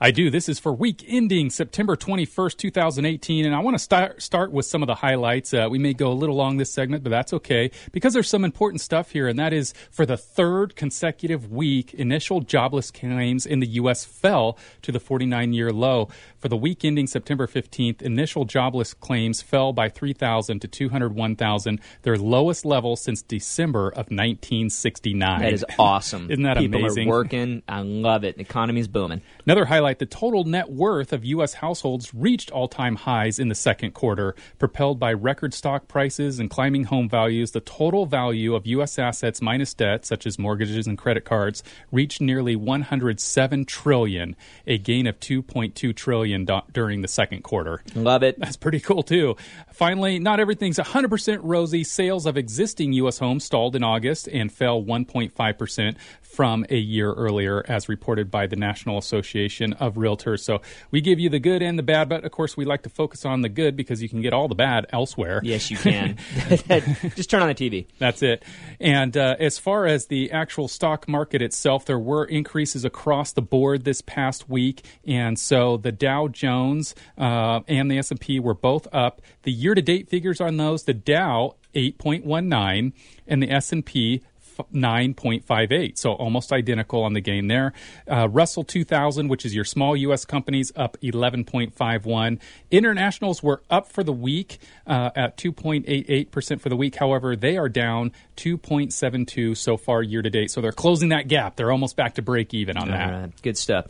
I do. This is for week ending September 21st, 2018. And I want to start, start with some of the highlights. Uh, we may go a little long this segment, but that's okay because there's some important stuff here. And that is for the third consecutive week, initial jobless claims in the U.S. fell to the 49 year low. For the week ending September 15th, initial jobless claims fell by 3,000 to 201,000, their lowest level since December of 1969. That is awesome. Isn't that People amazing? are working. I love it. The economy's booming. Another highlight the total net worth of U.S. households reached all time highs in the second quarter. Propelled by record stock prices and climbing home values, the total value of U.S. assets minus debt, such as mortgages and credit cards, reached nearly 107 trillion, a gain of 2.2 trillion do- during the second quarter. Love it. That's pretty cool, too. Finally, not everything's 100% rosy. Sales of existing U.S. homes stalled in August and fell 1.5% from a year earlier, as reported by the National Association of Realtors. So we give you the good and the bad, but of course, we like to focus on the good because you can get all the bad elsewhere. Yes, you can. Just turn on the TV. That's it. And uh, as far as the actual stock market itself, there were increases across the board this past week, and so the Dow Jones uh, and the S and P were both up. The year-to-date figures on those: the Dow 8.19 and the S and P 9.58, so almost identical on the gain there. Uh, Russell 2000, which is your small U.S. companies, up 11.51. Internationals were up for the week uh, at 2.88% for the week. However, they are down 2.72 so far year to date. So they're closing that gap. They're almost back to break even on that. All right. Good stuff.